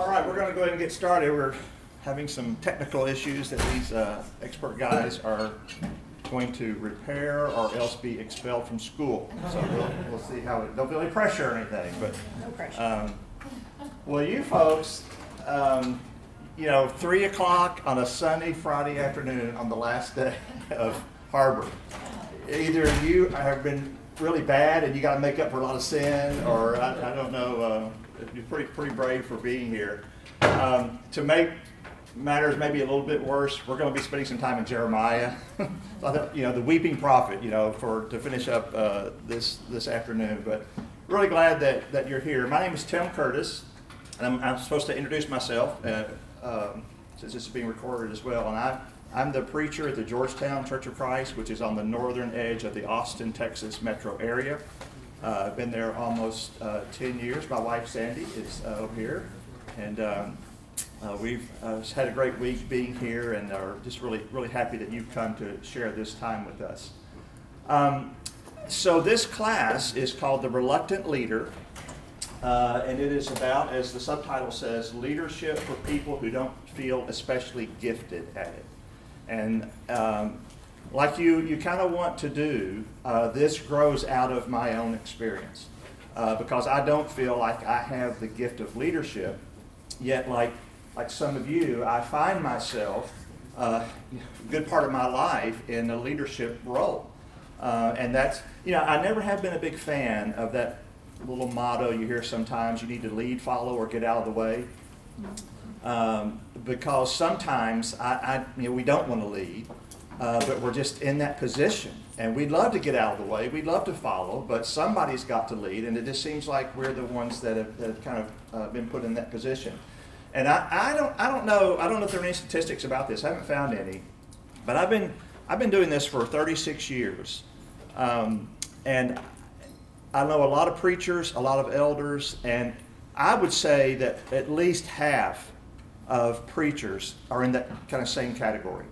All right, we're going to go ahead and get started. We're having some technical issues that these uh, expert guys are going to repair or else be expelled from school. So we'll, we'll see how it, don't feel any pressure or anything, but. No pressure. Um, well, you folks, um, you know, three o'clock on a sunny Friday afternoon on the last day of Harbor. Either you have been really bad and you got to make up for a lot of sin, or I, I don't know. Uh, you're pretty pretty brave for being here. Um, to make matters maybe a little bit worse, we're going to be spending some time in Jeremiah. you know, the weeping prophet. You know, for to finish up uh, this this afternoon. But really glad that that you're here. My name is Tim Curtis, and I'm, I'm supposed to introduce myself. Uh, um, since this is being recorded as well, and I. I'm the preacher at the Georgetown Church of Christ, which is on the northern edge of the Austin, Texas metro area. Uh, I've been there almost uh, 10 years. My wife Sandy is uh, over here. And um, uh, we've uh, had a great week being here and are just really, really happy that you've come to share this time with us. Um, so, this class is called The Reluctant Leader. Uh, and it is about, as the subtitle says, leadership for people who don't feel especially gifted at it. And um, like you, you kind of want to do, uh, this grows out of my own experience. Uh, because I don't feel like I have the gift of leadership, yet, like, like some of you, I find myself uh, a good part of my life in a leadership role. Uh, and that's, you know, I never have been a big fan of that little motto you hear sometimes you need to lead, follow, or get out of the way. Um, because sometimes I, I, you know, we don't want to lead, uh, but we're just in that position. And we'd love to get out of the way, we'd love to follow, but somebody's got to lead, and it just seems like we're the ones that have, that have kind of uh, been put in that position. And I, I, don't, I don't know, I don't know if there are any statistics about this, I haven't found any, but I've been, I've been doing this for 36 years. Um, and I know a lot of preachers, a lot of elders, and I would say that at least half of preachers are in that kind of same category.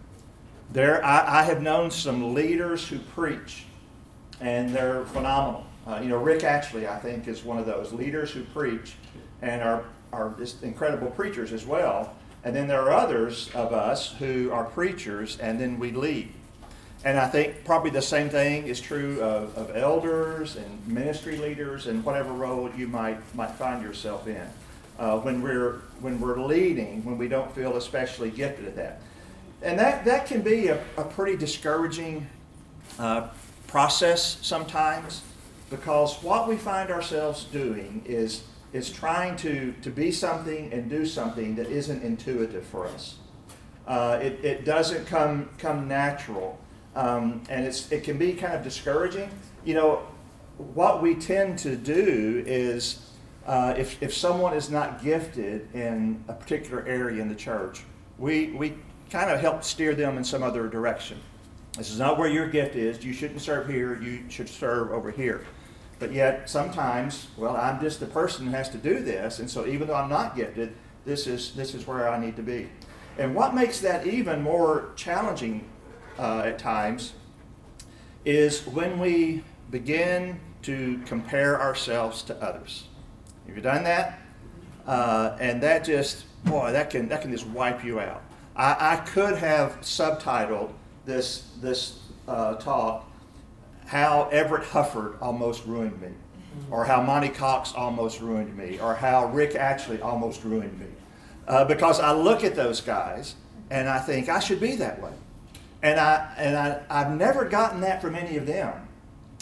There, I, I have known some leaders who preach, and they're phenomenal. Uh, you know, Rick Atchley, I think, is one of those leaders who preach and are, are just incredible preachers as well. And then there are others of us who are preachers, and then we lead. And I think probably the same thing is true of, of elders and ministry leaders and whatever role you might, might find yourself in uh, when we're when we're leading, when we don't feel especially gifted at that, and that that can be a, a pretty discouraging uh, process sometimes, because what we find ourselves doing is is trying to to be something and do something that isn't intuitive for us. Uh, it, it doesn't come come natural, um, and it's it can be kind of discouraging. You know, what we tend to do is uh, if, if someone is not gifted in a particular area in the church, we, we kind of help steer them in some other direction. This is not where your gift is. You shouldn't serve here. You should serve over here. But yet, sometimes, well, I'm just the person who has to do this, and so even though I'm not gifted, this is this is where I need to be. And what makes that even more challenging uh, at times is when we begin to compare ourselves to others. Have you done that? Uh, and that just, boy, that can, that can just wipe you out. I, I could have subtitled this, this uh, talk, How Evertt Huffard Almost Ruined Me, or How Monte Cox Almost Ruined Me, or How Rick Atchley Almost Ruined Me. Uh, because I look at those guys and I think I should be that way. And, I, and I, I've never gotten that from any of them.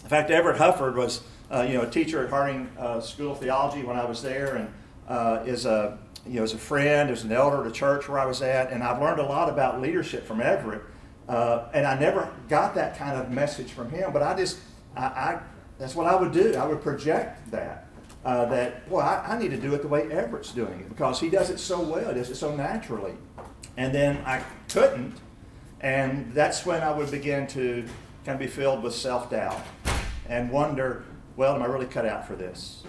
In fact, Evertt Huffard was uh, you know, a teacher at Harding uh, School of Theology when I was there, and uh, is a you know, as a friend, as an elder at a church where I was at, and I've learned a lot about leadership from Evertt. Uh, and I never got that kind of message from him, but I just, I, I that's what I would do. I would project that. Uh, that, well, I, I, need to do it the way Evertt's doing it because he does it so well, does it so naturally. And then I couldn't, and that's when I would begin to kind of be filled with self doubt and wonder, well, am I really cut out for this?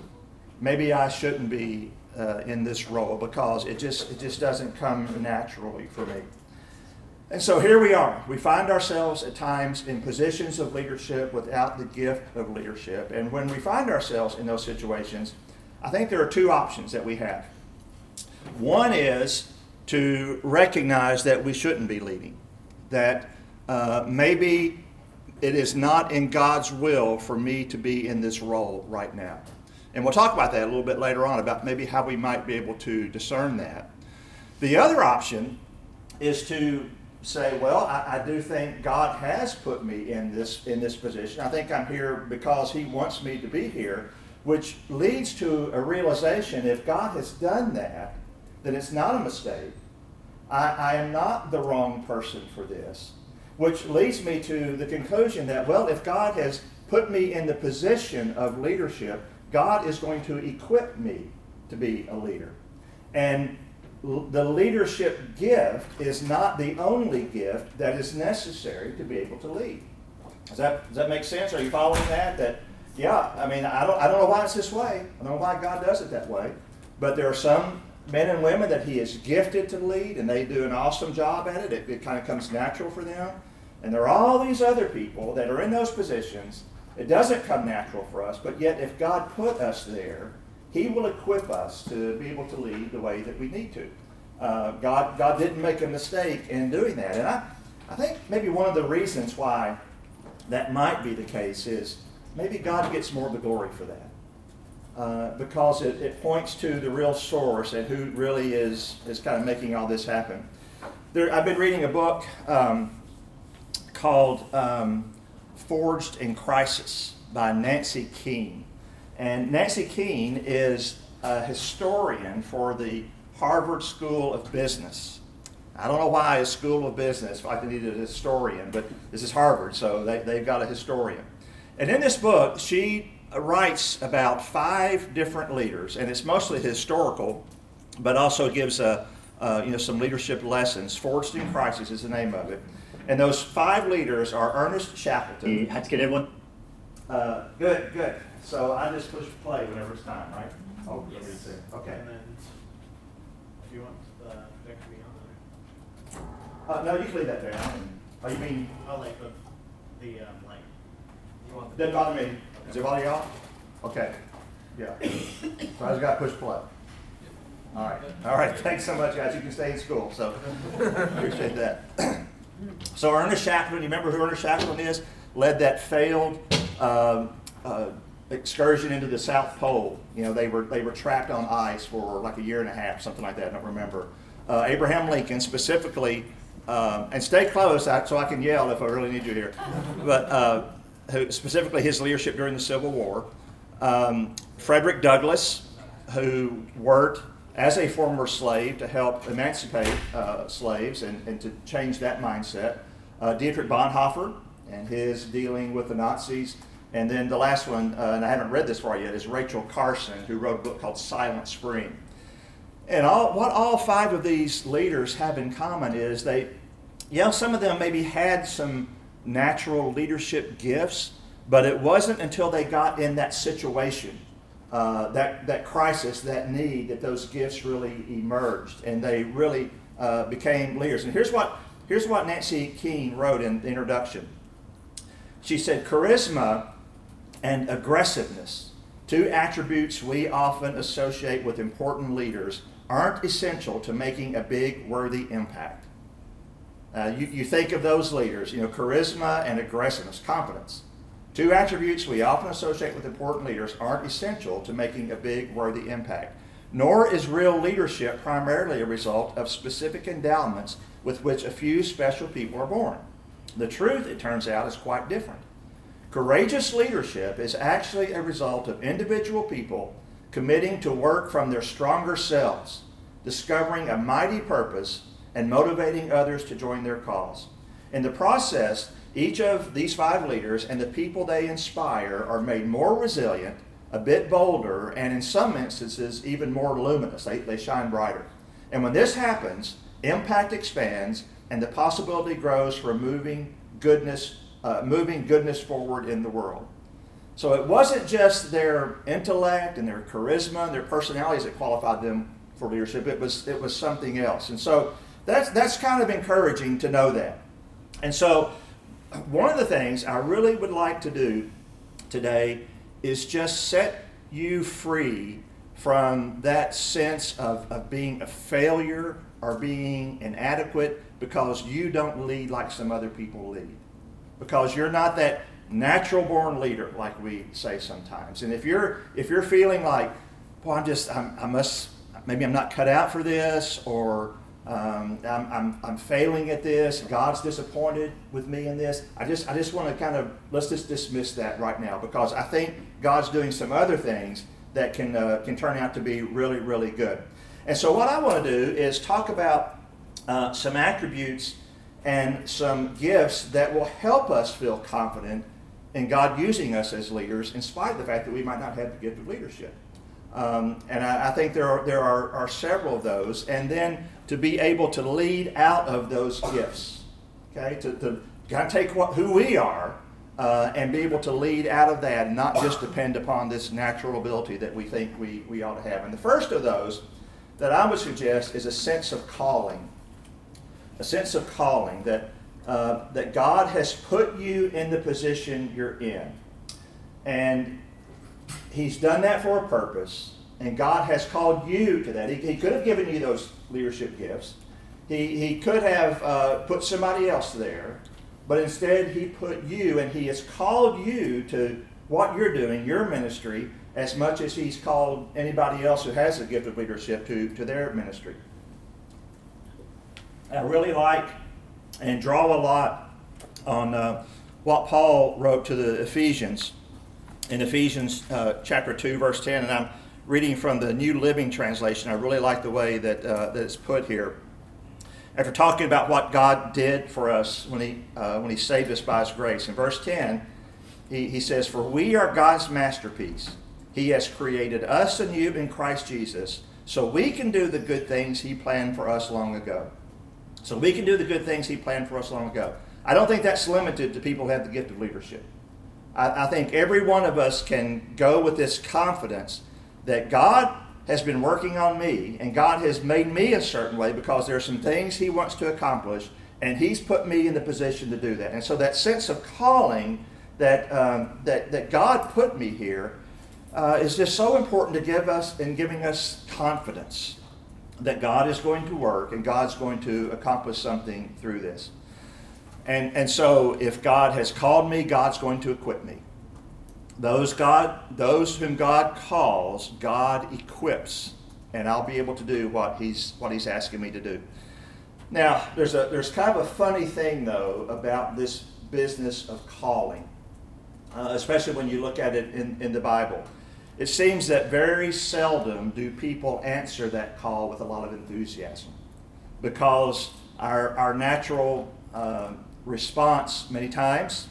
Maybe I shouldn't be uh, in this role because it just it just doesn't come naturally for me. And so here we are. We find ourselves at times in positions of leadership without the gift of leadership. And when we find ourselves in those situations, I think there are two options that we have. One is to recognize that we shouldn't be leading, that uh, maybe it is not in God's will for me to be in this role right now. And we'll talk about that a little bit later on about maybe how we might be able to discern that. The other option is to say, well, I, I, do think God has put me in this in this position. I think I'm here because He wants me to be here, which leads to a realization: if God has done that, then it's not a mistake. I, I am not the wrong person for this, which leads me to the conclusion that, well, if God has put me in the position of leadership, God is going to equip me to be a leader. And the leadership gift is not the only gift that is necessary to be able to lead. Does that, does that make sense? Are you following that? That yeah, I mean, I don't, I don't know why it's this way. I don't know why God does it that way. But there are some men and women that He is gifted to lead, and they do an awesome job at it. It, it kind of comes natural for them. And there are all these other people that are in those positions. It doesn't come natural for us, but yet if God put us there, he will equip us to be able to lead the way that we need to. Uh, God, God didn't make a mistake in doing that. And I, I think maybe one of the reasons why that might be the case is maybe God gets more of the glory for that. Uh, because it, it points to the real source and who really is, is kind of making all this happen. There, I've been reading a book um, called um, Forged in Crisis by Nancy Koehn. And Nancy Koehn is a historian for the Harvard School of Business. I don't know why a school of business, I think needed a historian, but this is Harvard, so they, they've got a historian. And in this book, she writes about five different leaders, and it's mostly historical, but also gives a, uh, you know, some leadership lessons. Forged in Crisis is the name of it. And those five leaders are Ernest Shackleton. Had to get everyone. Uh, good, good. So I just push play whenever it's time, right? Oh, yes. Okay. And then, if you want the projector to be on there. Uh, no, you can leave that there. Oh, you mean? Oh, like the, the, um, like, you want the. Doesn't bother me. Does it bother y'all? Okay. Yeah. So I just got to push play. All right. All right. Thanks so much, guys. You can stay in school, so appreciate that. so Ernest Shackleton, you remember who Ernest Shackleton is? Led that failed um, uh, excursion into the South Pole. You know, they were they were trapped on ice for like a year and a half, something like that. I don't remember. Uh, Abraham Lincoln specifically, um, and stay close so I can yell if I really need you here. But uh, specifically his leadership during the Civil War. Um, Frederick Douglass, who worked as a former slave to help emancipate uh, slaves and, and to change that mindset. Uh, Dietrich Bonhoeffer and his dealing with the Nazis and then the last one, uh, and I haven't read this far yet, is Rachel Carson, who wrote a book called Silent Spring. And all, what all five of these leaders have in common is they, yeah, some of them maybe had some natural leadership gifts, but it wasn't until they got in that situation, uh, that, that crisis, that need, that those gifts really emerged and they really uh, became leaders. And here's what, here's what Nancy Koehn wrote in the introduction. She said, Charisma and aggressiveness, two attributes we often associate with important leaders, aren't essential to making a big, worthy impact. Uh, you, you think of those leaders, you know, charisma and aggressiveness, competence. Two attributes we often associate with important leaders aren't essential to making a big, worthy impact. Nor is real leadership primarily a result of specific endowments with which a few special people are born. The truth, it turns out, is quite different. Courageous leadership is actually a result of individual people committing to work from their stronger selves, discovering a mighty purpose, and motivating others to join their cause. In the process, each of these five leaders and the people they inspire are made more resilient, a bit bolder, and in some instances, even more luminous. They, they shine brighter. And when this happens, impact expands and the possibility grows for moving goodness uh, moving goodness forward in the world. So it wasn't just their intellect and their charisma and their personalities that qualified them for leadership. It was it was something else. And so that's that's kind of encouraging to know that. And so one of the things I really would like to do today is just set you free from that sense of, of being a failure or being inadequate because you don't lead like some other people lead. Because you're not that natural born leader like we say sometimes. And if you're if you're feeling like, well, I'm just I'm, I must maybe I'm not cut out for this or um, I'm, I'm, I'm failing at this. God's disappointed with me in this. I just I just want to kind of let's just dismiss that right now because I think God's doing some other things that can uh, can turn out to be really really good. And so what I want to do is talk about uh, some attributes and some gifts that will help us feel confident in God using us as leaders, in spite of the fact that we might not have the gift of leadership. Um, and I, I, think there are there are, are several of those, and then to be able to lead out of those gifts, okay, to, to kind of take what, who we are uh, and be able to lead out of that, and not just depend upon this natural ability that we think we, we ought to have. And the first of those that I would suggest is a sense of calling, a sense of calling that uh, that God has put you in the position you're in, and He's done that for a purpose, and God has called you to that. He, he could have given you those leadership gifts. He, he could have uh, put somebody else there, but instead he put you, and he has called you to what you're doing, your ministry, as much as he's called anybody else who has a gift of leadership to, to their ministry. I really like and draw a lot on uh, what Paul wrote to the Ephesians in Ephesians uh, chapter 2, verse 10, and I'm reading from the New Living Translation. I really like the way that, uh, that it's put here. After talking about what God did for us when He, uh, when he saved us by His grace, in verse 10, he, he says, For we are God's masterpiece. He has created us anew in Christ Jesus so we can do the good things He planned for us long ago. So we can do the good things He planned for us long ago. I don't think that's limited to people who have the gift of leadership. I, I think every one of us can go with this confidence that God has been working on me and God has made me a certain way because there are some things He wants to accomplish and He's put me in the position to do that. And so that sense of calling that, um, that, that God put me here uh, is just so important to give us in giving us confidence that God is going to work and God's going to accomplish something through this. And, and so if God has called me, God's going to equip me. Those, God, those whom God calls, God equips, and I'll be able to do what he's, what he's asking me to do. Now, there's, a, there's kind of a funny thing, though, about this business of calling, uh, especially when you look at it in, in the Bible. It seems that very seldom do people answer that call with a lot of enthusiasm because our, our natural um, response many times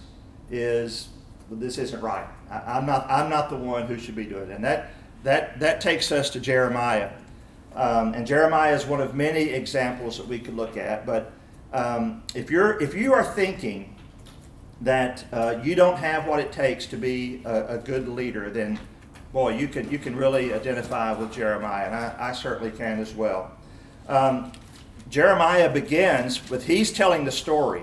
is this isn't right. I, am not I'm not the one who should be doing it. And that that that takes us to Jeremiah. Um, and Jeremiah is one of many examples that we could look at. But um, if you're if you are thinking that uh, you don't have what it takes to be a, a, good leader, then boy, you can you can really identify with Jeremiah, and I, I certainly can as well. Um, Jeremiah begins with he's telling the story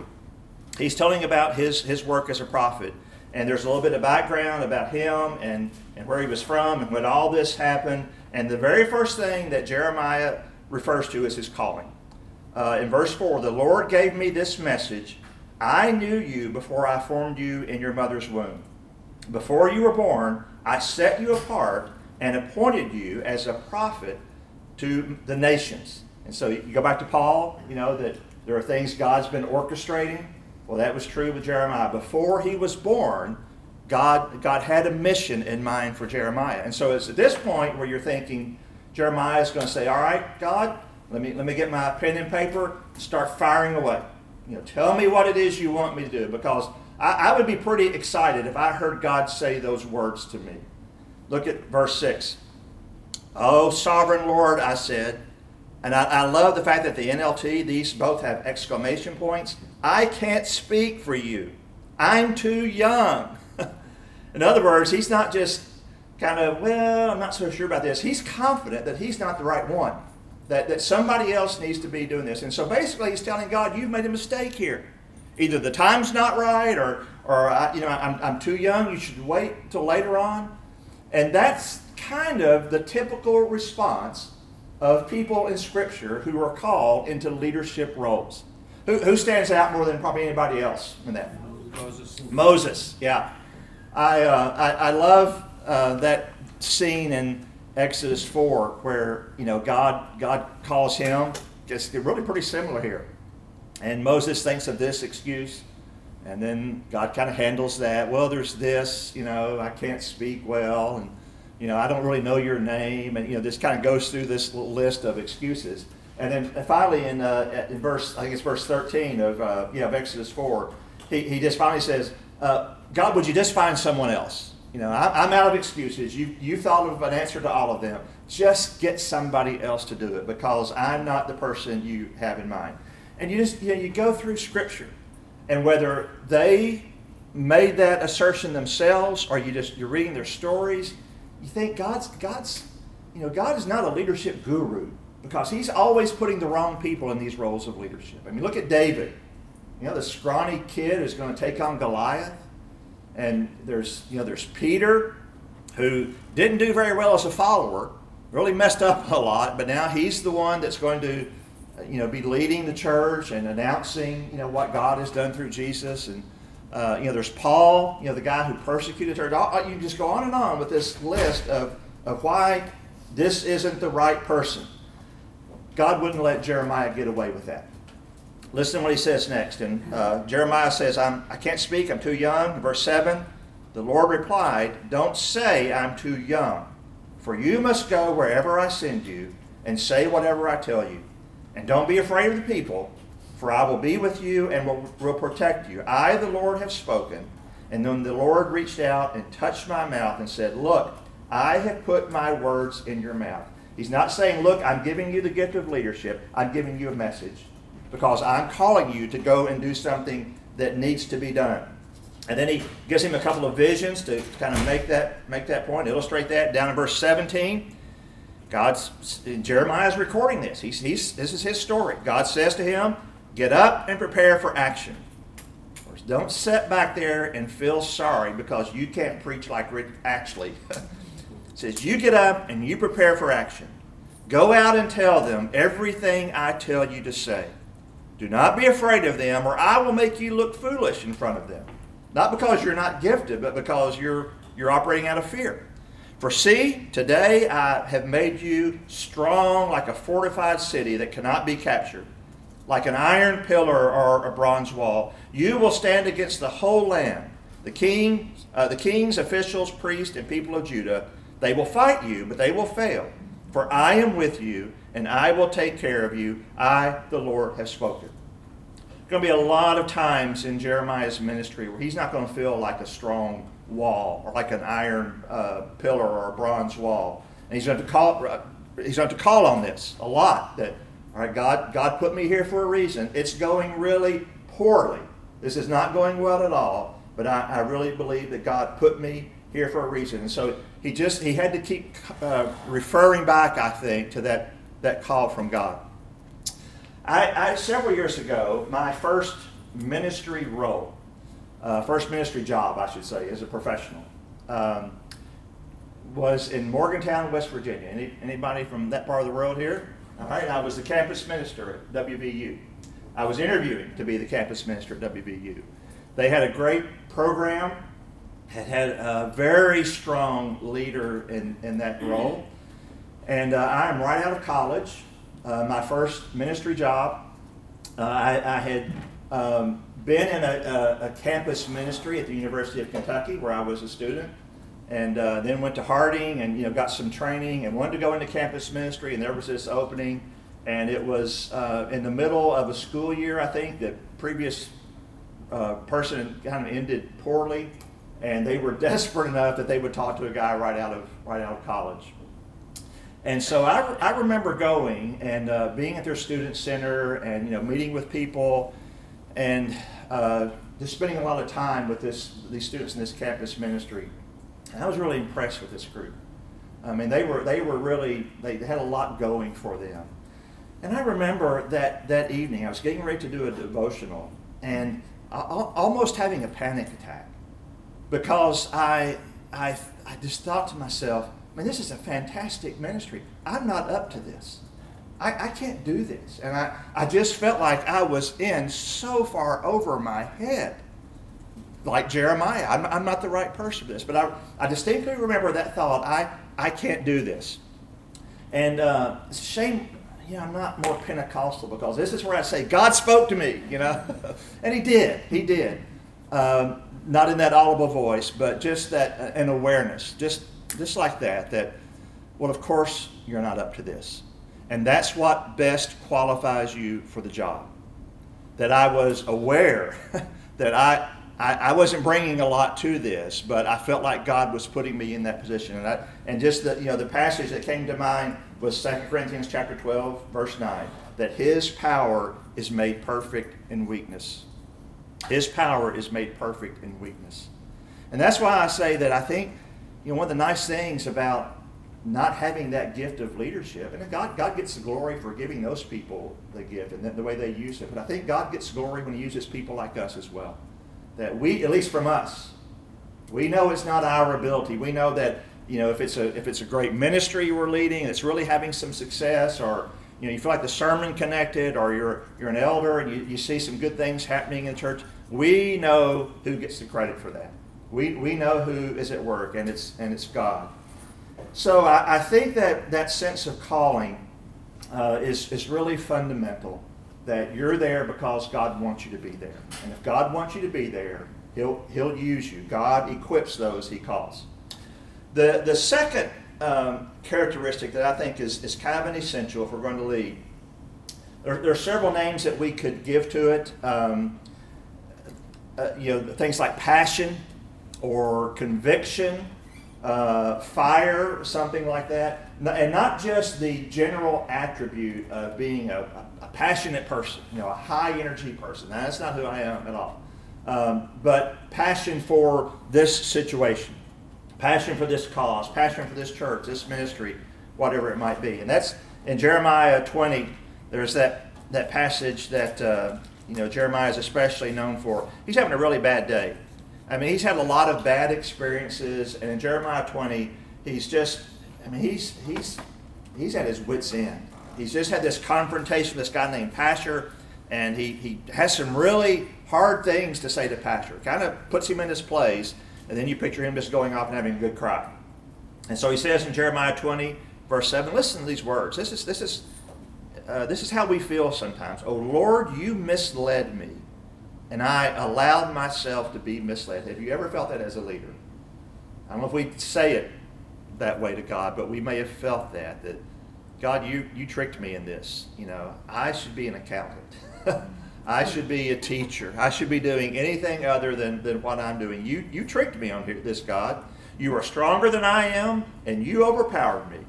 he's telling about his, his work as a prophet. And there's a little bit of background about him and, and where he was from and when all this happened. And the very first thing that Jeremiah refers to is his calling. Uh, in verse 4, the Lord gave me this message I knew you before I formed you in your mother's womb. Before you were born, I set you apart and appointed you as a prophet to the nations. And so you go back to Paul, you know, that there are things God's been orchestrating. Well, that was true with Jeremiah. Before he was born, God, God had a mission in mind for Jeremiah. And so it's at this point where you're thinking, Jeremiah is going to say, All right, God, let me, let me get my pen and paper, start firing away. You know, tell me what it is you want me to do. Because I, I would be pretty excited if I heard God say those words to me. Look at verse 6. Oh, sovereign Lord, I said, and I, I, love the fact that the NLT, these both have exclamation points. I can't speak for you. I'm too young. In other words, he's not just kind of, well, I'm not so sure about this. He's confident that he's not the right one, that, that somebody else needs to be doing this. And so basically, he's telling God, you've made a mistake here. Either the time's not right, or, or I, you know, I'm, I'm too young, you should wait till later on. And that's kind of the typical response of people in Scripture who are called into leadership roles. Who, who stands out more than probably anybody else in that? Moses. Moses, yeah. I, uh, I, I love uh, that scene in Exodus 4 where, you know, God, God calls him. It's really pretty similar here. And Moses thinks of this excuse. And then God kind of handles that. Well, there's this, you know, I can't speak well. And, you know, I don't really know your name. And, you know, this kind of goes through this little list of excuses. And then finally in, uh, in verse, I think it's verse 13 of, uh, know, of Exodus 4, he, he just finally says, uh, God, would you just find someone else? You know, I, I'm out of excuses. You, you thought of an answer to all of them. Just get somebody else to do it because I'm not the person you have in mind. And you just, you know, you go through Scripture and whether they made that assertion themselves or you just, you're reading their stories, you think God's, God's, you know, God is not a leadership guru because he's always putting the wrong people in these roles of leadership. I mean, look at David. You know, the scrawny kid is going to take on Goliath. And there's, you know, there's Peter, who didn't do very well as a follower, really messed up a lot, but now he's the one that's going to, you know, be leading the church and announcing, you know, what God has done through Jesus. And, uh, you know, there's Paul, you know, the guy who persecuted her. You just go on and on with this list of, of why this isn't the right person. God wouldn't let Jeremiah get away with that. Listen to what he says next. And uh, Jeremiah says, I'm, I can't speak, I'm too young. Verse 7 The Lord replied, Don't say I'm too young, for you must go wherever I send you and say whatever I tell you. And don't be afraid of the people, for I will be with you and will, will protect you. I, the Lord, have spoken. And then the Lord reached out and touched my mouth and said, Look, I have put my words in your mouth. He's not saying, Look, I'm giving you the gift of leadership, I'm giving you a message because I'm calling you to go and do something that needs to be done. And then he gives him a couple of visions to kind of make that make that point, illustrate that. Down in verse 17, God's Jeremiah is recording this. He's, he's, this is his story. God says to him, "Get up and prepare for action." Don't sit back there and feel sorry because you can't preach like Rick Atchley. says you get up and you prepare for action. Go out and tell them everything I tell you to say. Do not be afraid of them, or I will make you look foolish in front of them. Not because you're not gifted, but because you're, you're operating out of fear. For see, today I have made you strong like a fortified city that cannot be captured, like an iron pillar or a bronze wall. You will stand against the whole land. The king, uh, the kings, officials, priests, and people of Judah, they will fight you, but they will fail. For I am with you, and I will take care of you. I, the Lord, have spoken. There's going to be a lot of times in Jeremiah's ministry where he's not going to feel like a strong wall or like an iron uh, pillar or a bronze wall. And he's going to call, uh, he's going to call on this a lot. That all right, God, God put me here for a reason. It's going really poorly. This is not going well at all. But I, I really believe that God put me here for a reason. And so he just he had to keep uh, referring back, I think, to that that call from God. I, I several years ago, my first ministry role, uh, first ministry job, I should say, as a professional, um, was in Morgantown, West Virginia. Any, anybody from that part of the world here? All right, I was the campus minister at WVU. I was interviewing to be the campus minister at WVU. They had a great program, had had a very strong leader in, in that role. And uh, I am right out of college, uh, my first ministry job. Uh, I, I, had um, been in a, a, a, campus ministry at the University of Kentucky where I was a student, and uh, then went to Harding and you know got some training and wanted to go into campus ministry. And there was this opening, and it was uh, in the middle of a school year. I think the previous uh, person kind of ended poorly, and they were desperate enough that they would talk to a guy right out of right out of college. And so I, I remember going and uh, being at their student center and you know meeting with people and uh, just spending a lot of time with this these students in this campus ministry. And I was really impressed with this group. I mean, they were they were really they had a lot going for them. And I remember that that evening I was getting ready to do a devotional and I, almost having a panic attack because I I I just thought to myself I mean, this is a fantastic ministry. I'm not up to this. I, I can't do this. And I, I just felt like I was in so far over my head. Like Jeremiah, I'm, I'm not the right person for this. But I, I distinctly remember that thought I, I can't do this. And uh, it's a shame, you know, I'm not more Pentecostal because this is where I say, God spoke to me, you know. and He did. He did. Um, not in that audible voice, but just that uh, an awareness, just just like that. That, well, of course you're not up to this, and that's what best qualifies you for the job. That I was aware that I, I, I wasn't bringing a lot to this, but I felt like God was putting me in that position, and I, and just the you know the passage that came to mind was 2 Corinthians chapter 12 verse 9 that His power is made perfect in weakness. His power is made perfect in weakness. And that's why I say that I think, you know, one of the nice things about not having that gift of leadership, and God, God gets the glory for giving those people the gift and the, the way they use it. But I think God gets glory when He uses people like us as well. That we, at least from us, we know it's not our ability. We know that you know if it's a if it's a great ministry we're leading, it's really having some success, or you know you feel like the sermon connected, or you're you're an elder and you, you see some good things happening in church. We know who gets the credit for that. We, we know who is at work, and it's, and it's God. So I, I think that that sense of calling uh, is, is really fundamental. That you're there because God wants you to be there. And if God wants you to be there, He'll, he'll use you. God equips those He calls. The, the second um, characteristic that I think is, is kind of an essential if we're going to lead, there, there are several names that we could give to it. Um, uh, you know, things like passion or conviction, uh, fire, something like that. And not just the general attribute of being a, a passionate person, you know, a high energy person. Now, that's not who I am at all. Um, but passion for this situation, passion for this cause, passion for this church, this ministry, whatever it might be. And that's in Jeremiah 20, there's that, that passage that. Uh, you know, Jeremiah is especially known for. He's having a really bad day. I mean, he's had a lot of bad experiences, and in Jeremiah 20, he's just, I mean, he's he's he's at his wits' end. He's just had this confrontation with this guy named Pashur, and he, he has some really hard things to say to Pashur. Kind of puts him in his place, and then you picture him just going off and having a good cry. And so he says in Jeremiah 20, verse 7, listen to these words. This is, this is uh, this is how we feel sometimes. Oh Lord, you misled me, and I allowed myself to be misled. Have you ever felt that as a leader? I don't know if we say it that way to God, but we may have felt that that God, you you tricked me in this. You know, I should be an accountant. I should be a teacher. I should be doing anything other than, than what I'm doing. You you tricked me on this God. You are stronger than I am, and you overpowered me.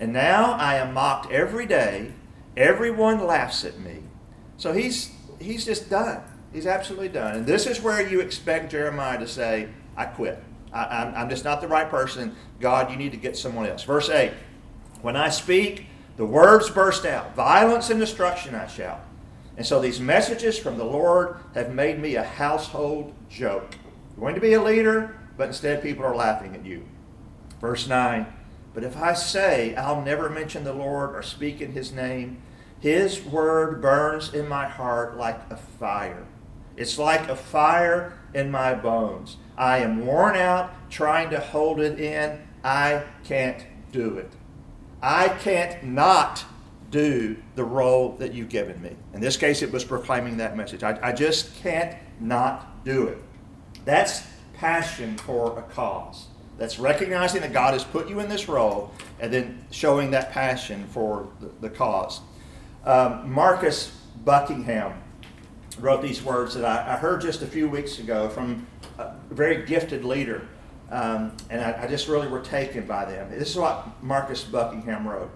And now I am mocked every day Everyone laughs at me. So he's he's just done. He's absolutely done. And this is where you expect Jeremiah to say, I quit. I, am I'm just not the right person. God, you need to get someone else. Verse 8 When I speak, the words burst out. Violence and destruction I shout. And so these messages from the Lord have made me a household joke. You're going to be a leader, but instead people are laughing at you. Verse 9 But if I say, I'll never mention the Lord or speak in his name, his word burns in my heart like a fire. It's like a fire in my bones. I am worn out trying to hold it in. I can't do it. I can't not do the role that you've given me. In this case, it was proclaiming that message. I, I just can't not do it. That's passion for a cause. That's recognizing that God has put you in this role and then showing that passion for the, the cause. Um, Marcus Buckingham wrote these words that I, I, heard just a few weeks ago from a very gifted leader, um, and I, I just really were taken by them. This is what Marcus Buckingham wrote.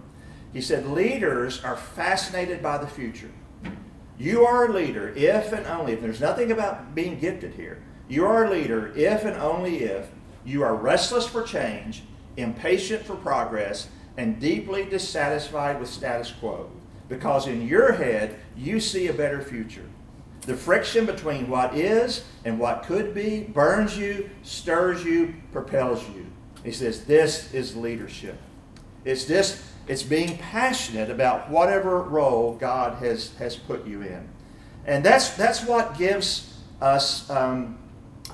He said, Leaders are fascinated by the future. You are a leader if and only if, there's nothing about being gifted here, you are a leader if and only if you are restless for change, impatient for progress, and deeply dissatisfied with status quo because in your head you see a better future. The friction between what is and what could be burns you, stirs you, propels you. He says, This is leadership. It's this, it's being passionate about whatever role God has, has put you in. And that's, that's what gives us, um,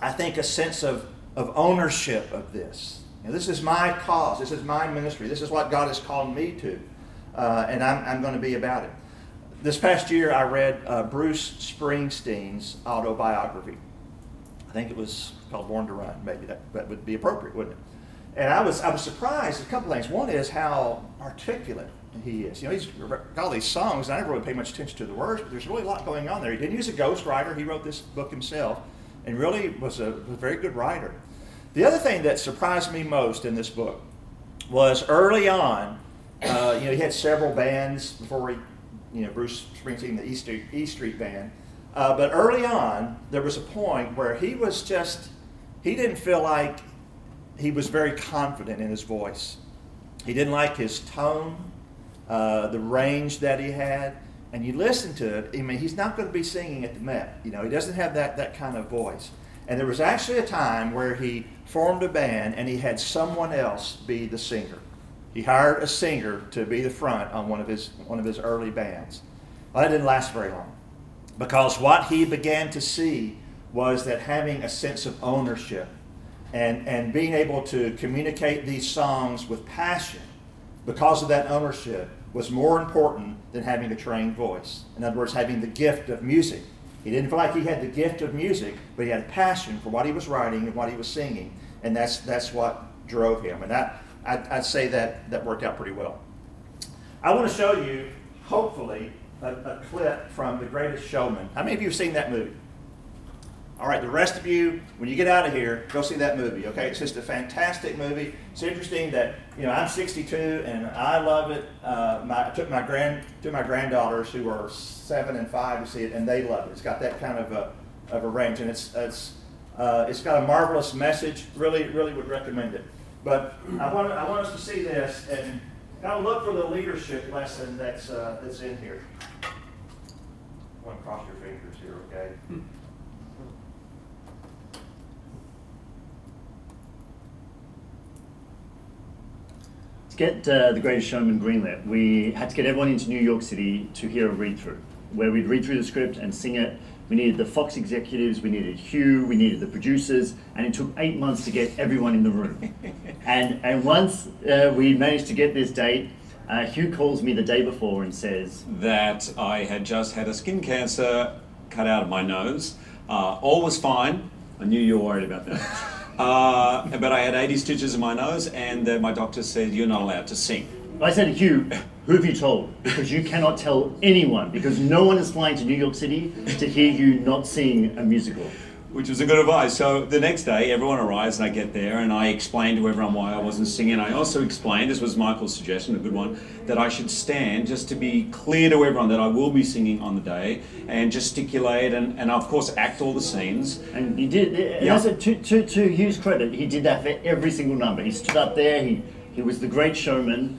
I think, a sense of, of ownership of this. Know, this is my cause. This is my ministry. This is what God has called me to. Uh, and I'm, I'm going to be about it. This past year, I read uh, Bruce Springsteen's autobiography. I think it was called Born to Run. Maybe that, that would be appropriate, wouldn't it? And I was, I was surprised. A couple things. One is how articulate he is. You know, he's got all these songs, and I never really paid much attention to the words, but there's really a lot going on there. He didn't use a ghostwriter. He wrote this book himself, and really was a, was a very good writer. The other thing that surprised me most in this book was early on. Uh, you know, he had several bands before he, you know, Bruce Springsteen, the E Street, e Street Band. Uh, but early on, there was a point where he was just, he didn't feel like he was very confident in his voice. He didn't like his tone, uh, the range that he had. And you listen to it, I mean, he's not going to be singing at the Met. You know, he doesn't have that, that kind of voice. And there was actually a time where he formed a band and he had someone else be the singer. He hired a singer to be the front on one of his, one of his early bands. Well, that didn't last very long because what he began to see was that having a sense of ownership and, and being able to communicate these songs with passion because of that ownership was more important than having a trained voice. In other words, having the gift of music. He didn't feel like he had the gift of music, but he had a passion for what he was writing and what he was singing, and that's, that's what drove him. And that, I'd, I'd say that, that worked out pretty well. I want to show you, hopefully, a, a clip from The Greatest Showman. How many of you have seen that movie? All right, the rest of you, when you get out of here, go see that movie, okay? It's just a fantastic movie. It's interesting that, you know, I'm 62 and I love it. Uh, my, I took my, grand, took my granddaughters who are seven and five to see it, and they love it. It's got that kind of a, of a range, and it's, it's, uh, it's got a marvelous message. Really, really would recommend it. But I want, I want us to see this and kind of look for the leadership lesson that's, uh, that's in here. I want to cross your fingers here, okay? To get uh, The Greatest Showman greenlit, we had to get everyone into New York City to hear a read through, where we'd read through the script and sing it. We needed the Fox executives, we needed Hugh, we needed the producers, and it took eight months to get everyone in the room. and, and once uh, we managed to get this date, uh, Hugh calls me the day before and says that I had just had a skin cancer cut out of my nose. Uh, all was fine. I knew you were worried about that. Uh, but I had 80 stitches in my nose, and uh, my doctor said, You're not allowed to sing. I said, Hugh, who have you told? Because you cannot tell anyone, because no one is flying to New York City to hear you not sing a musical which was a good advice. So the next day, everyone arrives, and I get there, and I explain to everyone why I wasn't singing. I also explained, this was Michael's suggestion, a good one, that I should stand just to be clear to everyone that I will be singing on the day, and gesticulate, and, and of course act all the scenes. And he did. Yeah. As a, to, to, to Hugh's credit, he did that for every single number. He stood up there. He he was the great showman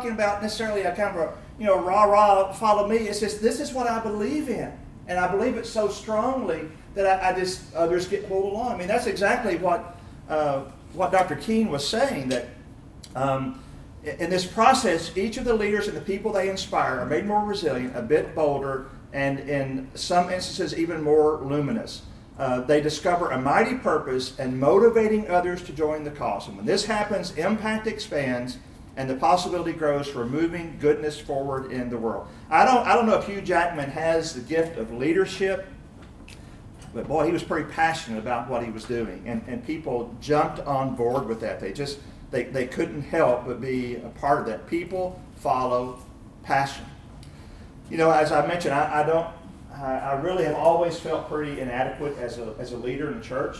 talking about necessarily a kind of a, you know, rah rah, follow me. It's just, this is what I believe in. And I believe it so strongly that I, I just, others get pulled along. I mean, that's exactly what, uh, what Dr. Koehn was saying that um, in this process, each of the leaders and the people they inspire are made more resilient, a bit bolder, and in some instances, even more luminous. Uh, they discover a mighty purpose and motivating others to join the cause. And when this happens, impact expands and the possibility grows for moving goodness forward in the world. I don't, I don't know if Hugh Jackman has the gift of leadership, but boy, he was pretty passionate about what he was doing. And, and people jumped on board with that. They just, they, they couldn't help but be a part of that. People follow passion. You know, as I mentioned, I, I don't, I, I really have always felt pretty inadequate as a, as a leader in the church.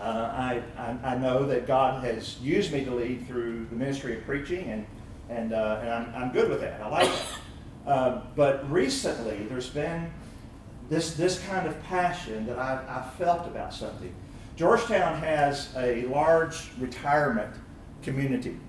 Uh, I, I, I know that God has used me to lead through the ministry of preaching, and, and, uh, and I'm, I'm good with that. I like it. Uh, but recently, there's been this, this kind of passion that I've, I've felt about something. Georgetown has a large retirement community.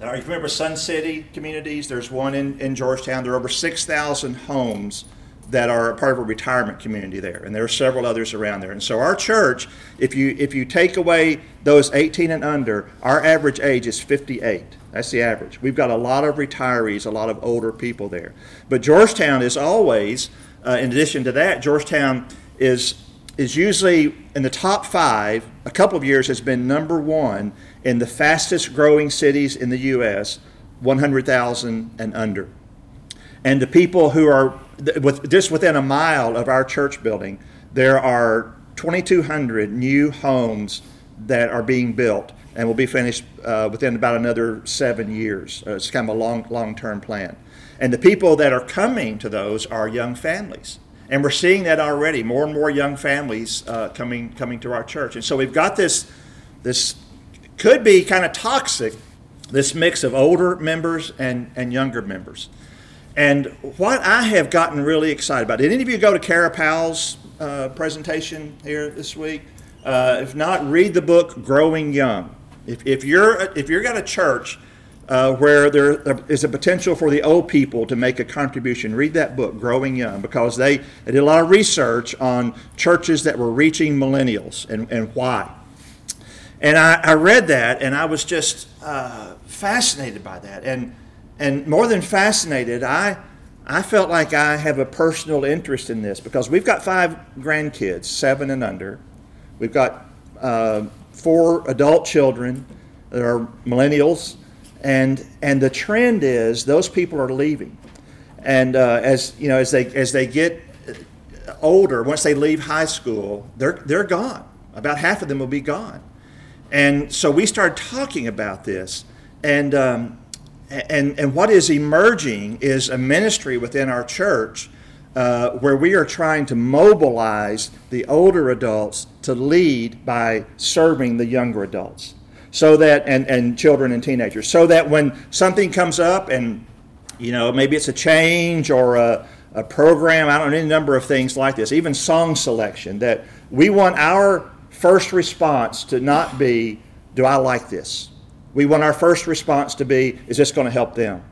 Now, if you remember Sun City communities, there's one in, in Georgetown. There are over 6,000 homes that are part of a retirement community there, and there are several others around there. And so our church, if you if you take away those 18 and under, our average age is 58. That's the average. We've got a lot of retirees, a lot of older people there. But Georgetown is always, uh, in addition to that, Georgetown is is usually in the top five. A couple of years has been number one in the fastest growing cities in the U.S. 100,000 and under. And the people who are with, just within a mile of our church building, there are 2,200 new homes that are being built and will be finished uh, within about another seven years. Uh, it's kind of a long, long-term plan. And the people that are coming to those are young families. And we're seeing that already. More and more young families uh, coming coming to our church. And so we've got this this could be kind of toxic, this mix of older members and, and younger members. And what I have gotten really excited about, did any of you go to Kara Powell's uh, presentation here this week? Uh, if not, read the book Growing Young. If, if you're if you're got a church uh, where there is a potential for the old people to make a contribution, read that book, Growing Young, because they, they did a lot of research on churches that were reaching millennials and, and why. And I, I read that and I was just uh, fascinated by that. And, and more than fascinated, I, I felt like I have a personal interest in this because we've got five grandkids, seven and under. We've got uh, four adult children that are millennials. And, and the trend is those people are leaving. And uh, as, you know, as, they, as they get older, once they leave high school, they're, they're gone. About half of them will be gone. And so we started talking about this. And, um, and, and what is emerging is a ministry within our church uh, where we are trying to mobilize the older adults to lead by serving the younger adults. So that, and, and children and teenagers, so that when something comes up and, you know, maybe it's a change or a, a program, I don't know, any number of things like this, even song selection, that we want our first response to not be, do I like this? We want our first response to be, is this going to help them?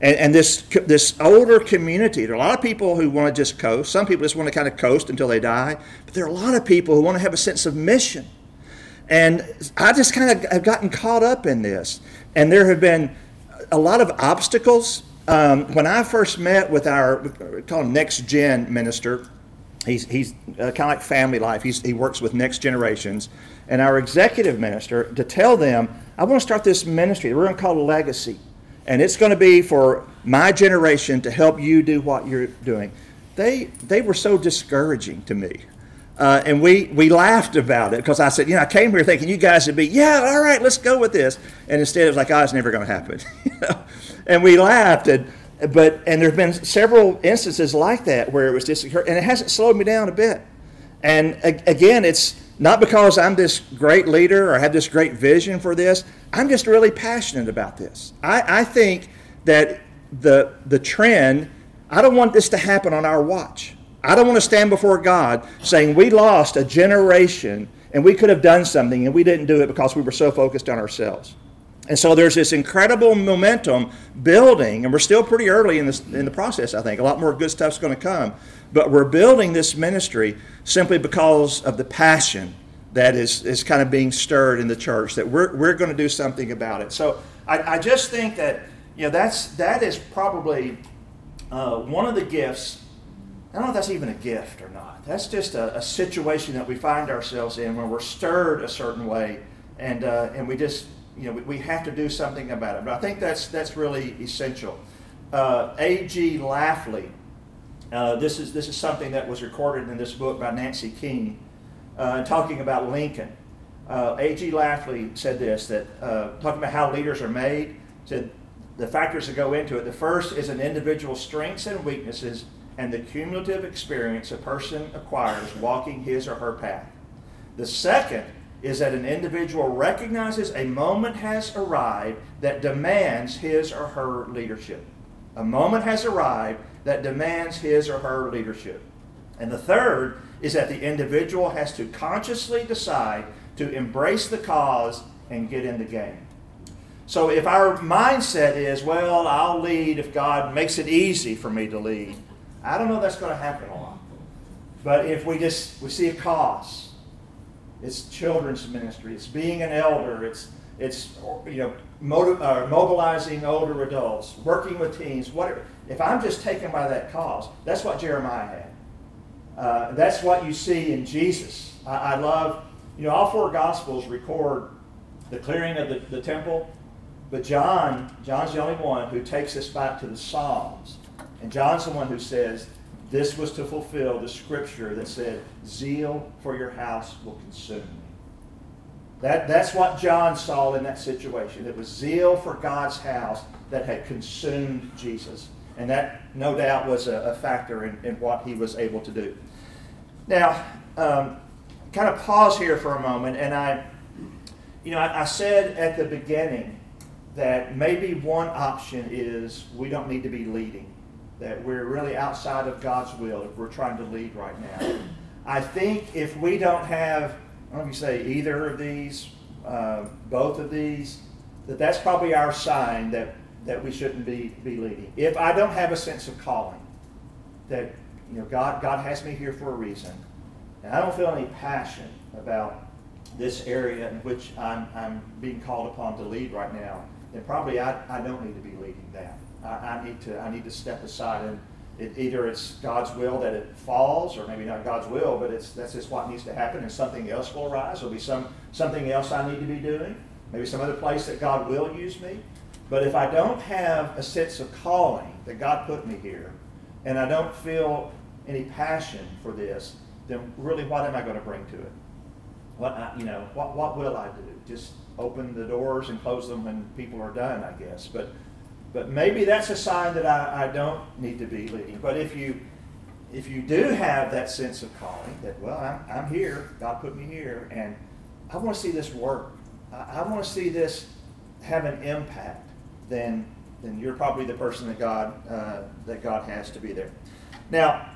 And, and this, this older community, there are a lot of people who want to just coast. Some people just want to kind of coast until they die. But there are a lot of people who want to have a sense of mission. And I just kind of have gotten caught up in this. And there have been a lot of obstacles. Um, when I first met with our, we call him Next Gen minister, He's, he's uh, kind of like family life. He's, he works with next generations. And our executive minister, to tell them, I want to start this ministry. We're going to call it Legacy. And it's going to be for my generation to help you do what you're doing. They, they were so discouraging to me. Uh, and we, we laughed about it because I said, you know, I came here thinking you guys would be, yeah, all right, let's go with this. And instead it was like, oh, it's never going to happen. and we laughed. And, but and there have been several instances like that where it was just and it hasn't slowed me down a bit. And again, it's not because I'm this great leader or have this great vision for this. I'm just really passionate about this. I, I think that the the trend. I don't want this to happen on our watch. I don't want to stand before God saying we lost a generation and we could have done something and we didn't do it because we were so focused on ourselves. And so there's this incredible momentum building, and we're still pretty early in, this, in the process, I think. A lot more good stuff's going to come. But we're building this ministry simply because of the passion that is, is kind of being stirred in the church, that we're, we're going to do something about it. So I, I just think that, you know, that's, that is probably uh, one of the gifts. I don't know if that's even a gift or not. That's just a, a situation that we find ourselves in when we're stirred a certain way, and, uh, and we just you know, we, we have to do something about it. But I think that's, that's really essential. Uh, A.G. Lafley, uh, this, is, this is something that was recorded in this book by Nancy Koehn, uh, talking about Lincoln. Uh, A.G. Lafley said this, that uh, talking about how leaders are made, said the factors that go into it. The first is an individual's strengths and weaknesses and the cumulative experience a person acquires walking his or her path. The second is that an individual recognizes a moment has arrived that demands his or her leadership. A moment has arrived that demands his or her leadership. And the third is that the individual has to consciously decide to embrace the cause and get in the game. So if our mindset is, well, I'll lead if God makes it easy for me to lead, I don't know that's going to happen a lot. But if we just we see a cause, it's children's ministry. It's being an elder. It's it's you know motiv- uh, mobilizing older adults, working with teens. Whatever. If I'm just taken by that cause, that's what Jeremiah had. Uh, that's what you see in Jesus. I, I, love you know all four gospels record the clearing of the, the temple, but John John's the only one who takes us back to the Psalms, and John's the one who says this was to fulfill the scripture that said, Zeal for your house will consume me. That, that's what John saw in that situation. It was zeal for God's house that had consumed Jesus. And that, no doubt, was a, a factor in, in, what he was able to do. Now, um, kind of pause here for a moment. And I, you know, I, I said at the beginning that maybe one option is we don't need to be leading that we're really outside of God's will if we're trying to lead right now. I think if we don't have, Don't know if you say either of these, uh, both of these, that that's probably our sign that, that we shouldn't be, be leading. If I don't have a sense of calling, that you know God, God has me here for a reason, and I don't feel any passion about this area in which I'm, I'm being called upon to lead right now, then probably I, I don't need to be leading that. I, I need to I need to step aside and it, either it's God's will that it falls, or maybe not God's will, but it's that's just what needs to happen, and something else will arise. There'll be some something else I need to be doing, maybe some other place that God will use me. But if I don't have a sense of calling that God put me here, and I don't feel any passion for this, then really, what am I going to bring to it? What I, you know, what what will I do? Just open the doors and close them when people are done, I guess. But but maybe that's a sign that I, I don't need to be leading. But if you if you do have that sense of calling, that well, I'm, I'm here, God put me here, and I want to see this work. I, I want to see this have an impact. Then then you're probably the person that God uh, that God has to be there. Now,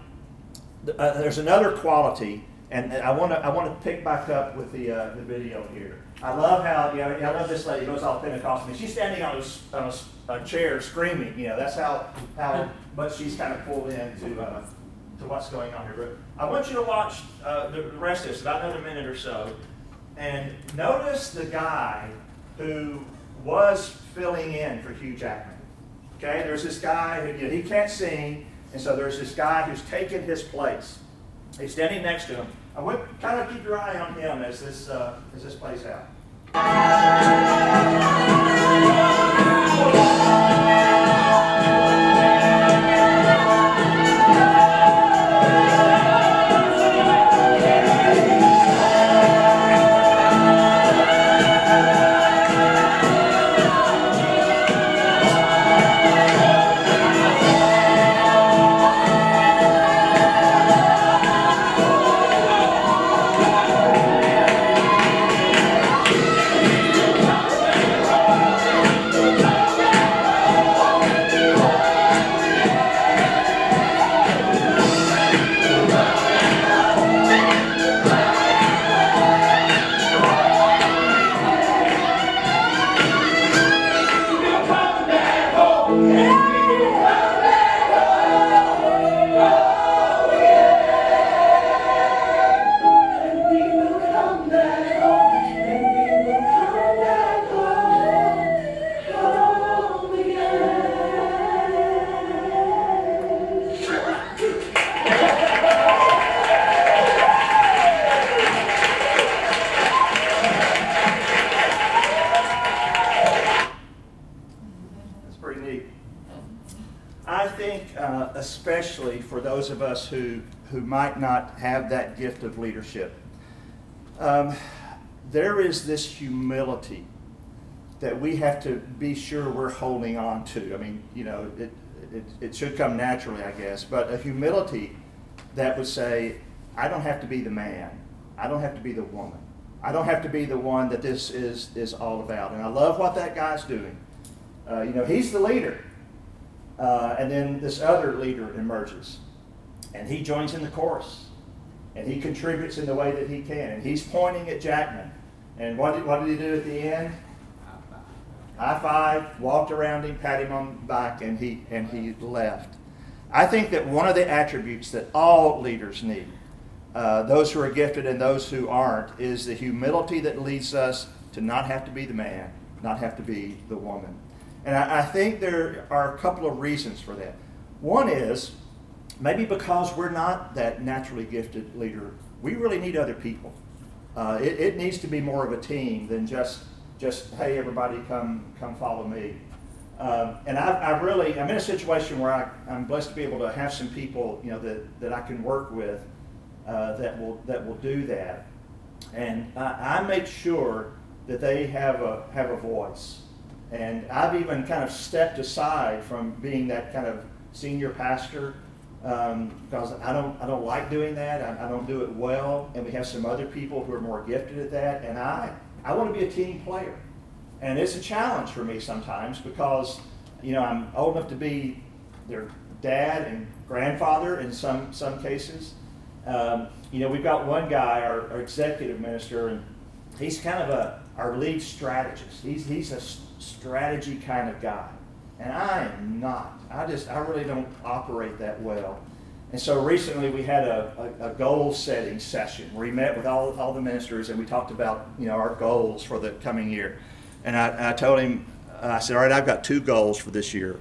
uh, there's another quality, and I want to I want to pick back up with the uh, the video here. I love how you know I love this lady goes off Pentecostal. She's standing on a, on a a chair screaming. You know, that's how how much she's kind of pulled into uh, to what's going on here. But I want you to watch uh, the rest of this, about another minute or so, and notice the guy who was filling in for Hugh Jackman. Okay, there's this guy who you know, he can't sing, and so there's this guy who's taken his place. He's standing next to him. I want kind of keep your eye on him as this uh, as this plays out. Have that gift of leadership, um, there is this humility that we have to be sure we're holding on to. I mean, you know, it, it, it should come naturally, I guess, but a humility that would say, I don't have to be the man, I don't have to be the woman, I don't have to be the one that this is, is all about. And I love what that guy's doing. Uh, you know, he's the leader. Uh, and then this other leader emerges, and he joins in the chorus, and he contributes in the way that he can. And he's pointing at Jackman. And what did, what did he do at the end? High five, walked around him, pat him on the back, and he, and he left. I think that one of the attributes that all leaders need, uh, those who are gifted and those who aren't, is the humility that leads us to not have to be the man, not have to be the woman. And I, I think there are a couple of reasons for that. One is maybe because we're not that naturally gifted leader, we really need other people. Uh, it, it needs to be more of a team than just just hey everybody come come follow me. Um, and I, I really I'm in a situation where I, I'm blessed to be able to have some people you know that, that I can work with uh, that will that will do that, and I, I make sure that they have a have a voice. And I've even kind of stepped aside from being that kind of senior pastor um, because I don't I don't like doing that. I, I don't do it well, and we have some other people who are more gifted at that. And I I want to be a team player, and it's a challenge for me sometimes because you know I'm old enough to be their dad and grandfather in some some cases. Um, you know, we've got one guy, our, our executive minister, and he's kind of a our lead strategist. He's he's a strategy kind of guy. And I am not. I just, I really don't operate that well. And so recently we had a, a, a goal setting session where we met with all, all the ministers and we talked about, you know, our goals for the coming year. And I, I told him, I said, all right, I've got two goals for this year.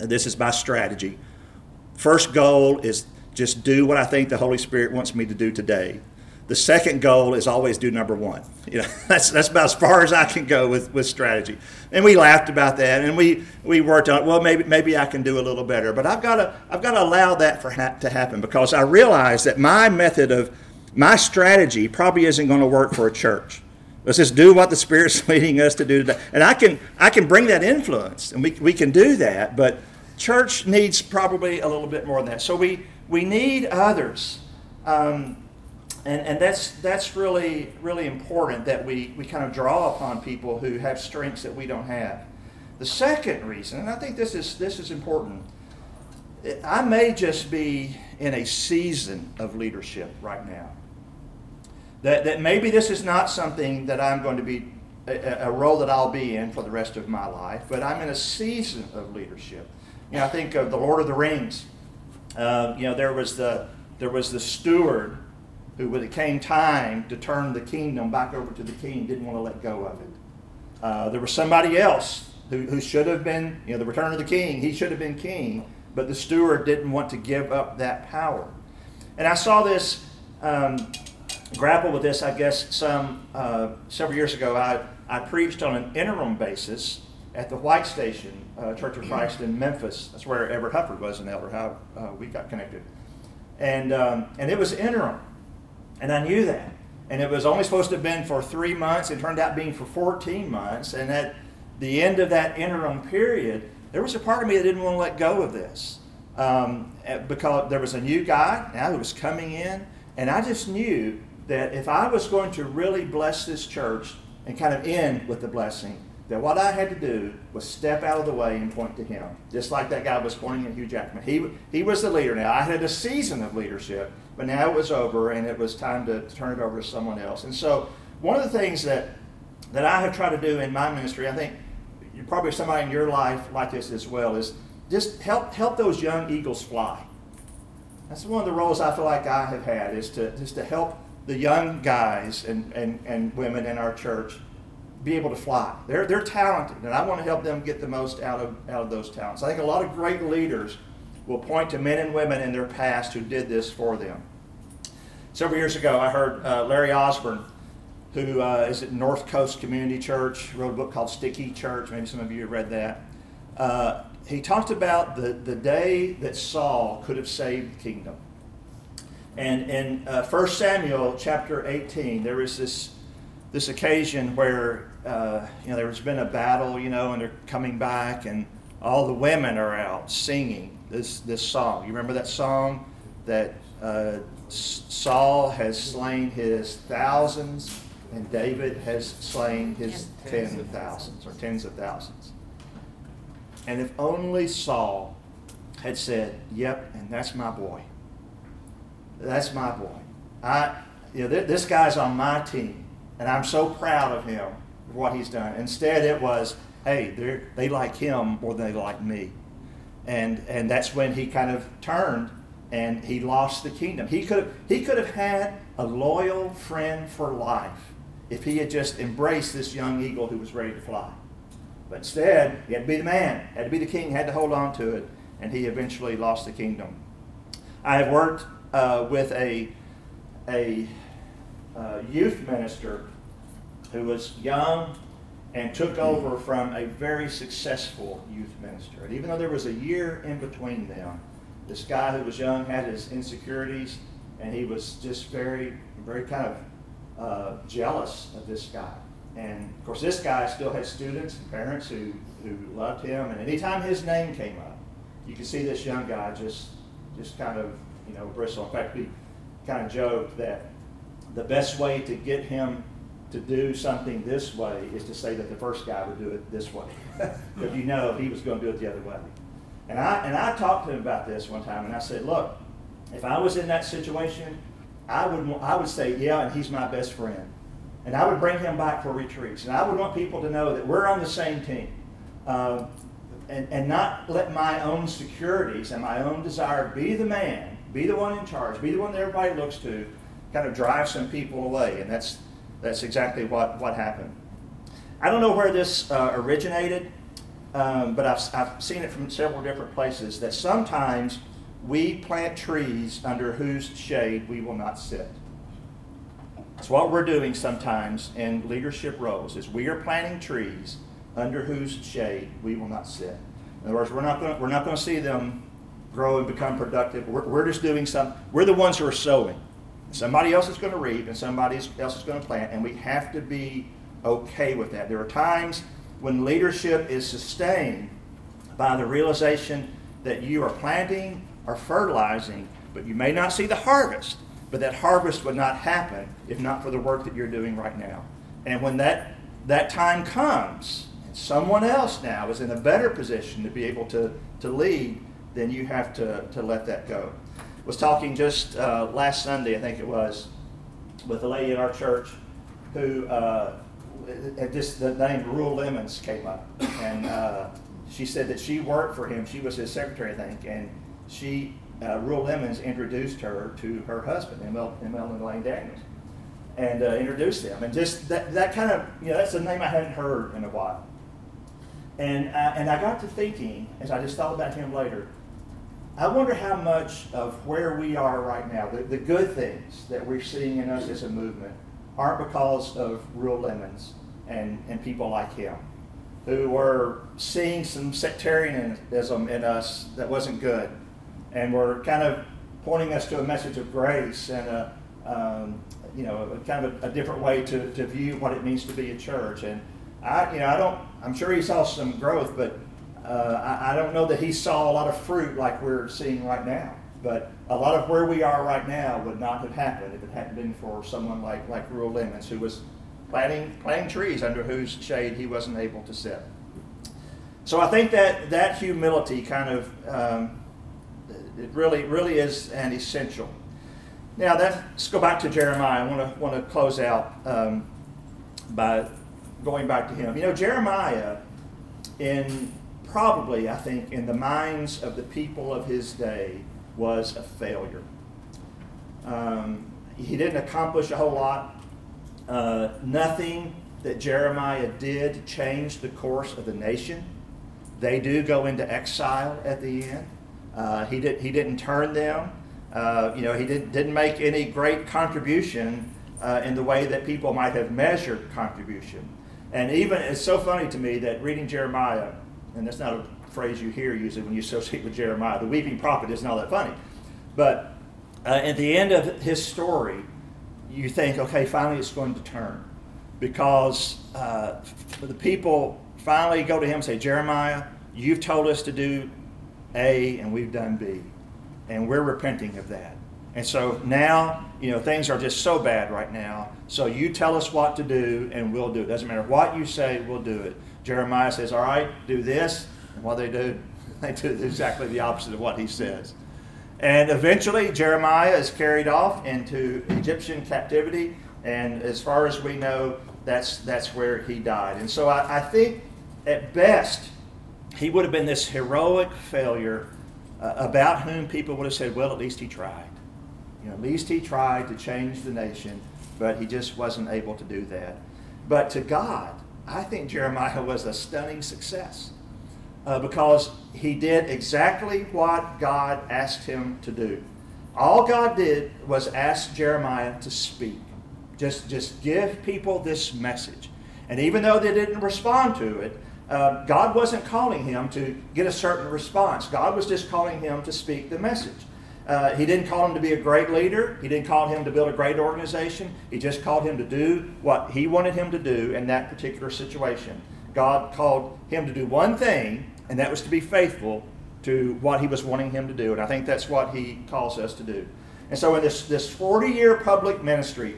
And this is my strategy. First goal is just do what I think the Holy Spirit wants me to do today. The second goal is always do number one. You know, that's, that's about as far as I can go with, with strategy. And we laughed about that, and we, we worked on, well, maybe, maybe I can do a little better. But I've got to, I've got to allow that for ha- to happen because I realize that my method of, my strategy probably isn't going to work for a church. Let's just do what the Spirit's leading us to do today. And I can, I can bring that influence, and we, we can do that, but church needs probably a little bit more than that. So we, we need others. Um, and, and that's, that's really, really important that we, we kind of draw upon people who have strengths that we don't have. The second reason, and I think this is, this is important, I may just be in a season of leadership right now. That, that maybe this is not something that I'm going to be, a, a role that I'll be in for the rest of my life, but I'm in a season of leadership. You know, I think of the Lord of the Rings. Uh, you know, there was the, there was the steward who, when it came time to turn the kingdom back over to the king, didn't want to let go of it. Uh, there was somebody else who, who should have been, you know, the return of the king, he should have been king, but the steward didn't want to give up that power. And I saw this, um, grapple with this, I guess, some uh, several years ago. I, I preached on an interim basis at the White Station uh, Church of Christ in Memphis. That's where Evertt Huffard was and elder, how uh, we got connected. And, um, and it was interim. And I knew that. And it was only supposed to have been for three months. It turned out being for 14 months. And at the end of that interim period, there was a part of me that didn't want to let go of this. Um, eh, because there was a new guy now who was coming in. And I just knew that if I was going to really bless this church and kind of end with the blessing, that what I had to do was step out of the way and point to him. Just like that guy was pointing at Hugh Jackman. He, he was the leader now. I had a season of leadership, but now it was over and it was time to, turn it over to someone else. And so, one of the things that, that I have tried to do in my ministry, I think you probably somebody in your life like this as well, is just help, help those young eagles fly. That's one of the roles I feel like I have had, is to, just to help the young guys and, and, and women in our church be able to fly. They're, they're talented, and I want to help them get the most out of, out of those talents. I think a lot of great leaders will point to men and women in their past who did this for them. Several years ago, I heard uh, Larry Osborne, who uh, is at North Coast Community Church, wrote a book called Sticky Church. Maybe some of you have read that. uh, he talked about the, the day that Saul could have saved the kingdom. And in uh, 1 Samuel chapter 18, there is this, this occasion where uh, you know, there's been a battle, you know, and they're coming back, and all the women are out singing this, this song. You remember that song that uh, Saul has slain his thousands and David has slain his tens of thousands or tens of thousands. And if only Saul had said, Yep, and that's my boy. That's my boy. I, you know, th- this guy's on my team, and I'm so proud of him for what he's done. Instead, it was, hey, they like him more than they like me. And, and that's when he kind of turned and he lost the kingdom. He could, he could have had a loyal friend for life if he had just embraced this young eagle who was ready to fly. But instead, he had to be the man, had to be the king, had to hold on to it, and he eventually lost the kingdom. I have worked uh, with a, a uh, youth minister who was young and took over from a very successful youth minister. And even though there was a year in between them, this guy who was young had his insecurities, and he was just very, very kind of uh, jealous of this guy. And of course, this guy still had students and parents who, who loved him. And anytime his name came up, you could see this young guy just, just kind of, you know, bristle. In fact, we kind of joked that the best way to get him to do something this way is to say that the first guy would do it this way. Because you know he was going to do it the other way. And I, and I talked to him about this one time, and I said, look, if I was in that situation, I would, I would say, yeah, and he's my best friend. And I would bring him back for retreats. And I would want people to know that we're on the same team. Uh, and, and not let my own securities and my own desire be the man, be the one in charge, be the one that everybody looks to, kind of drive some people away. And that's, that's exactly what, what happened. I don't know where this uh, originated, um, but I've, I've seen it from several different places that sometimes we plant trees under whose shade we will not sit. It's what we're doing sometimes in leadership roles is we are planting trees under whose shade we will not sit. In other words, we're not going we're not going to see them grow and become productive. We're, we're just doing some. We're the ones who are sowing. Somebody else is going to reap and somebody else is going to plant, and we have to be okay with that. There are times when leadership is sustained by the realization that you are planting or fertilizing, but you may not see the harvest. But that harvest would not happen if not for the work that you're doing right now. And when that, that time comes, and someone else now is in a better position to be able to, to lead, then you have to, to let that go. Was talking just uh, last Sunday, I think it was, with a lady at our church who uh, just the name Reuel Lemmons came up, and uh, she said that she worked for him. She was his secretary, I think, and she uh, Reuel Lemmons introduced her to her husband, ML, ML and Lane Daniels, and uh, introduced them. And just that, that kind of, you know, that's a name I hadn't heard in a while. And I, and I got to thinking, as I just thought about him later, I wonder how much of where we are right now, the, the good things that we're seeing in us as a movement, aren't because of Reuel Lemmons and, and people like him who were seeing some sectarianism in us that wasn't good and were kind of pointing us to a message of grace and a, um, you know, a, kind of a, a, different way to, to view what it means to be a church. And I, you know, I don't, I'm sure he saw some growth, but uh, I, I don't know that he saw a lot of fruit like we're seeing right now. But a lot of where we are right now would not have happened if it hadn't been for someone like, like Reuel Lemmons, who was planting, planting trees under whose shade he wasn't able to sit. So I think that that humility kind of um, it really, really is an essential. Now, let's go back to Jeremiah. I want to want to close out um, by going back to him. You know, Jeremiah, in probably, I think, in the minds of the people of his day, was a failure. Um, he didn't accomplish a whole lot. Uh, nothing that Jeremiah did changed the course of the nation. They do go into exile at the end. Uh, he, did, he didn't turn them. Uh, you know, he did, didn't make any great contribution uh, in the way that people might have measured contribution. And even, it's so funny to me that reading Jeremiah, and that's not a phrase you hear usually when you associate with Jeremiah. The weeping prophet isn't all that funny. But uh, at the end of his story, you think, okay, finally it's going to turn. Because uh, the people finally go to him and say, Jeremiah, you've told us to do A and we've done B. And we're repenting of that. And so now, you know, things are just so bad right now. So you tell us what to do and we'll do it. Doesn't matter what you say, we'll do it. Jeremiah says, All right, do this. And what they do, they do exactly the opposite of what he says. And eventually, Jeremiah is carried off into Egyptian captivity. And as far as we know, that's, that's where he died. And so I, I think, at best, he would have been this heroic failure uh, about whom people would have said, well, at least he tried. You know, at least he tried to change the nation, but he just wasn't able to do that. But to God, I think Jeremiah was a stunning success uh, because he did exactly what God asked him to do. All God did was ask Jeremiah to speak. Just, just give people this message. And even though they didn't respond to it, uh, God wasn't calling him to get a certain response. God was just calling him to speak the message. Uh, he didn't call him to be a great leader. He didn't call him to build a great organization. He just called him to do what he wanted him to do in that particular situation. God called him to do one thing, and that was to be faithful to what he was wanting him to do. And I think that's what he calls us to do. And so, in this, this 40 year public ministry,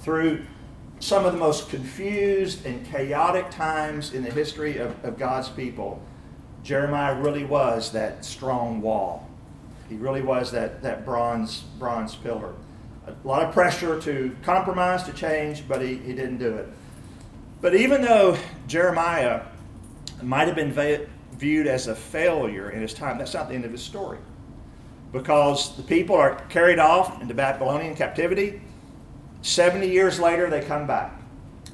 through some of the most confused and chaotic times in the history of, of God's people, Jeremiah really was that strong wall. He really was that, that bronze, bronze pillar. A lot of pressure to compromise, to change, but he, he didn't do it. But even though Jeremiah might have been va- viewed as a failure in his time, that's not the end of his story. Because the people are carried off into Babylonian captivity 70 years later, they come back.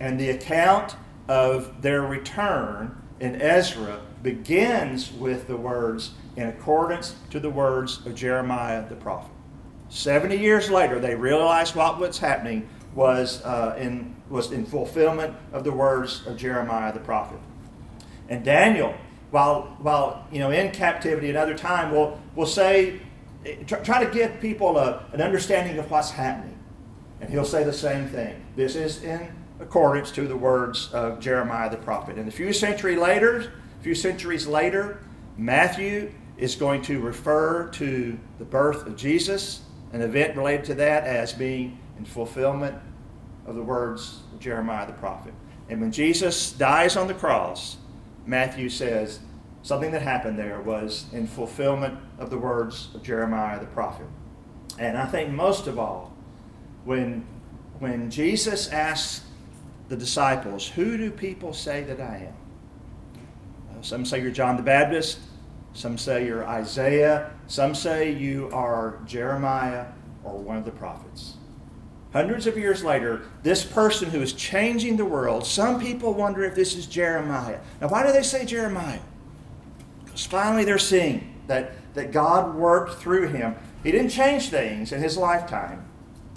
And the account of their return in Ezra begins with the words, in accordance to the words of Jeremiah the prophet. 70 years later, they realized what was happening was, uh, in, was in fulfillment of the words of Jeremiah the prophet. And Daniel, while, while you know, in captivity another time, will, will say, try, to give people a, an understanding of what's happening. And he'll say the same thing. This is in accordance to the words of Jeremiah the prophet. And a few centuries later, a few centuries later, Matthew is going to refer to the birth of Jesus, an event related to that as being in fulfillment of the words of Jeremiah the prophet. And when Jesus dies on the cross, Matthew says something that happened there was in fulfillment of the words of Jeremiah the prophet. And I think most of all, when, when Jesus asks the disciples, Who do people say that I am? Uh, some say you're John the Baptist, some say you're Isaiah, some say you are Jeremiah or one of the prophets. Hundreds of years later, this person who is changing the world, some people wonder if this is Jeremiah. Now, why do they say Jeremiah? Because finally they're seeing that, that God worked through him. He didn't change things in his lifetime,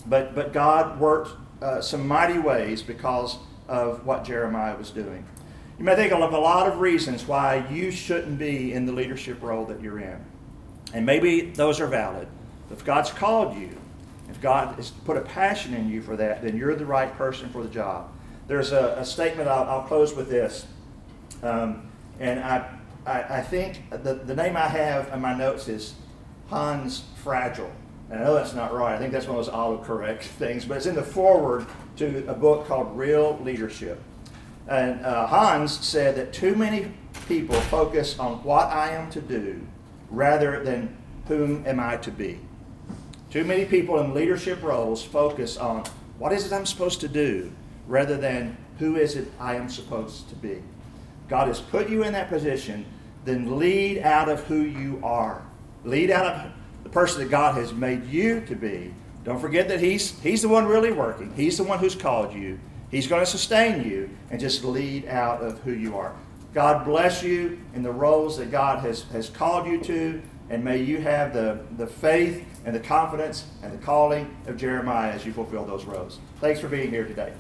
but, but God worked uh, some mighty ways because of what Jeremiah was doing. You may think of a lot of reasons why you shouldn't be in the leadership role that you're in. And maybe those are valid. If God's called you, if God has put a passion in you for that, then you're the right person for the job. There's a, a statement, I'll, I'll, close with this. Um, and I, I, I, think the, the name I have in my notes is Hans Fragile. And I know that's not right. I think that's one of those autocorrect things, but it's in the foreword to a book called Real Leadership. And uh, Hans said that too many people focus on what I am to do rather than whom am I to be. Too many people in leadership roles focus on what is it I'm supposed to do rather than who is it I am supposed to be. God has put you in that position, then lead out of who you are. Lead out of the person that God has made you to be. Don't forget that He's, he's the one really working. He's the one who's called you. He's going to sustain you and just lead out of who you are. God bless you in the roles that God has, has called you to, and may you have the, the faith and the confidence and the calling of Jeremiah as you fulfill those roles. Thanks for being here today.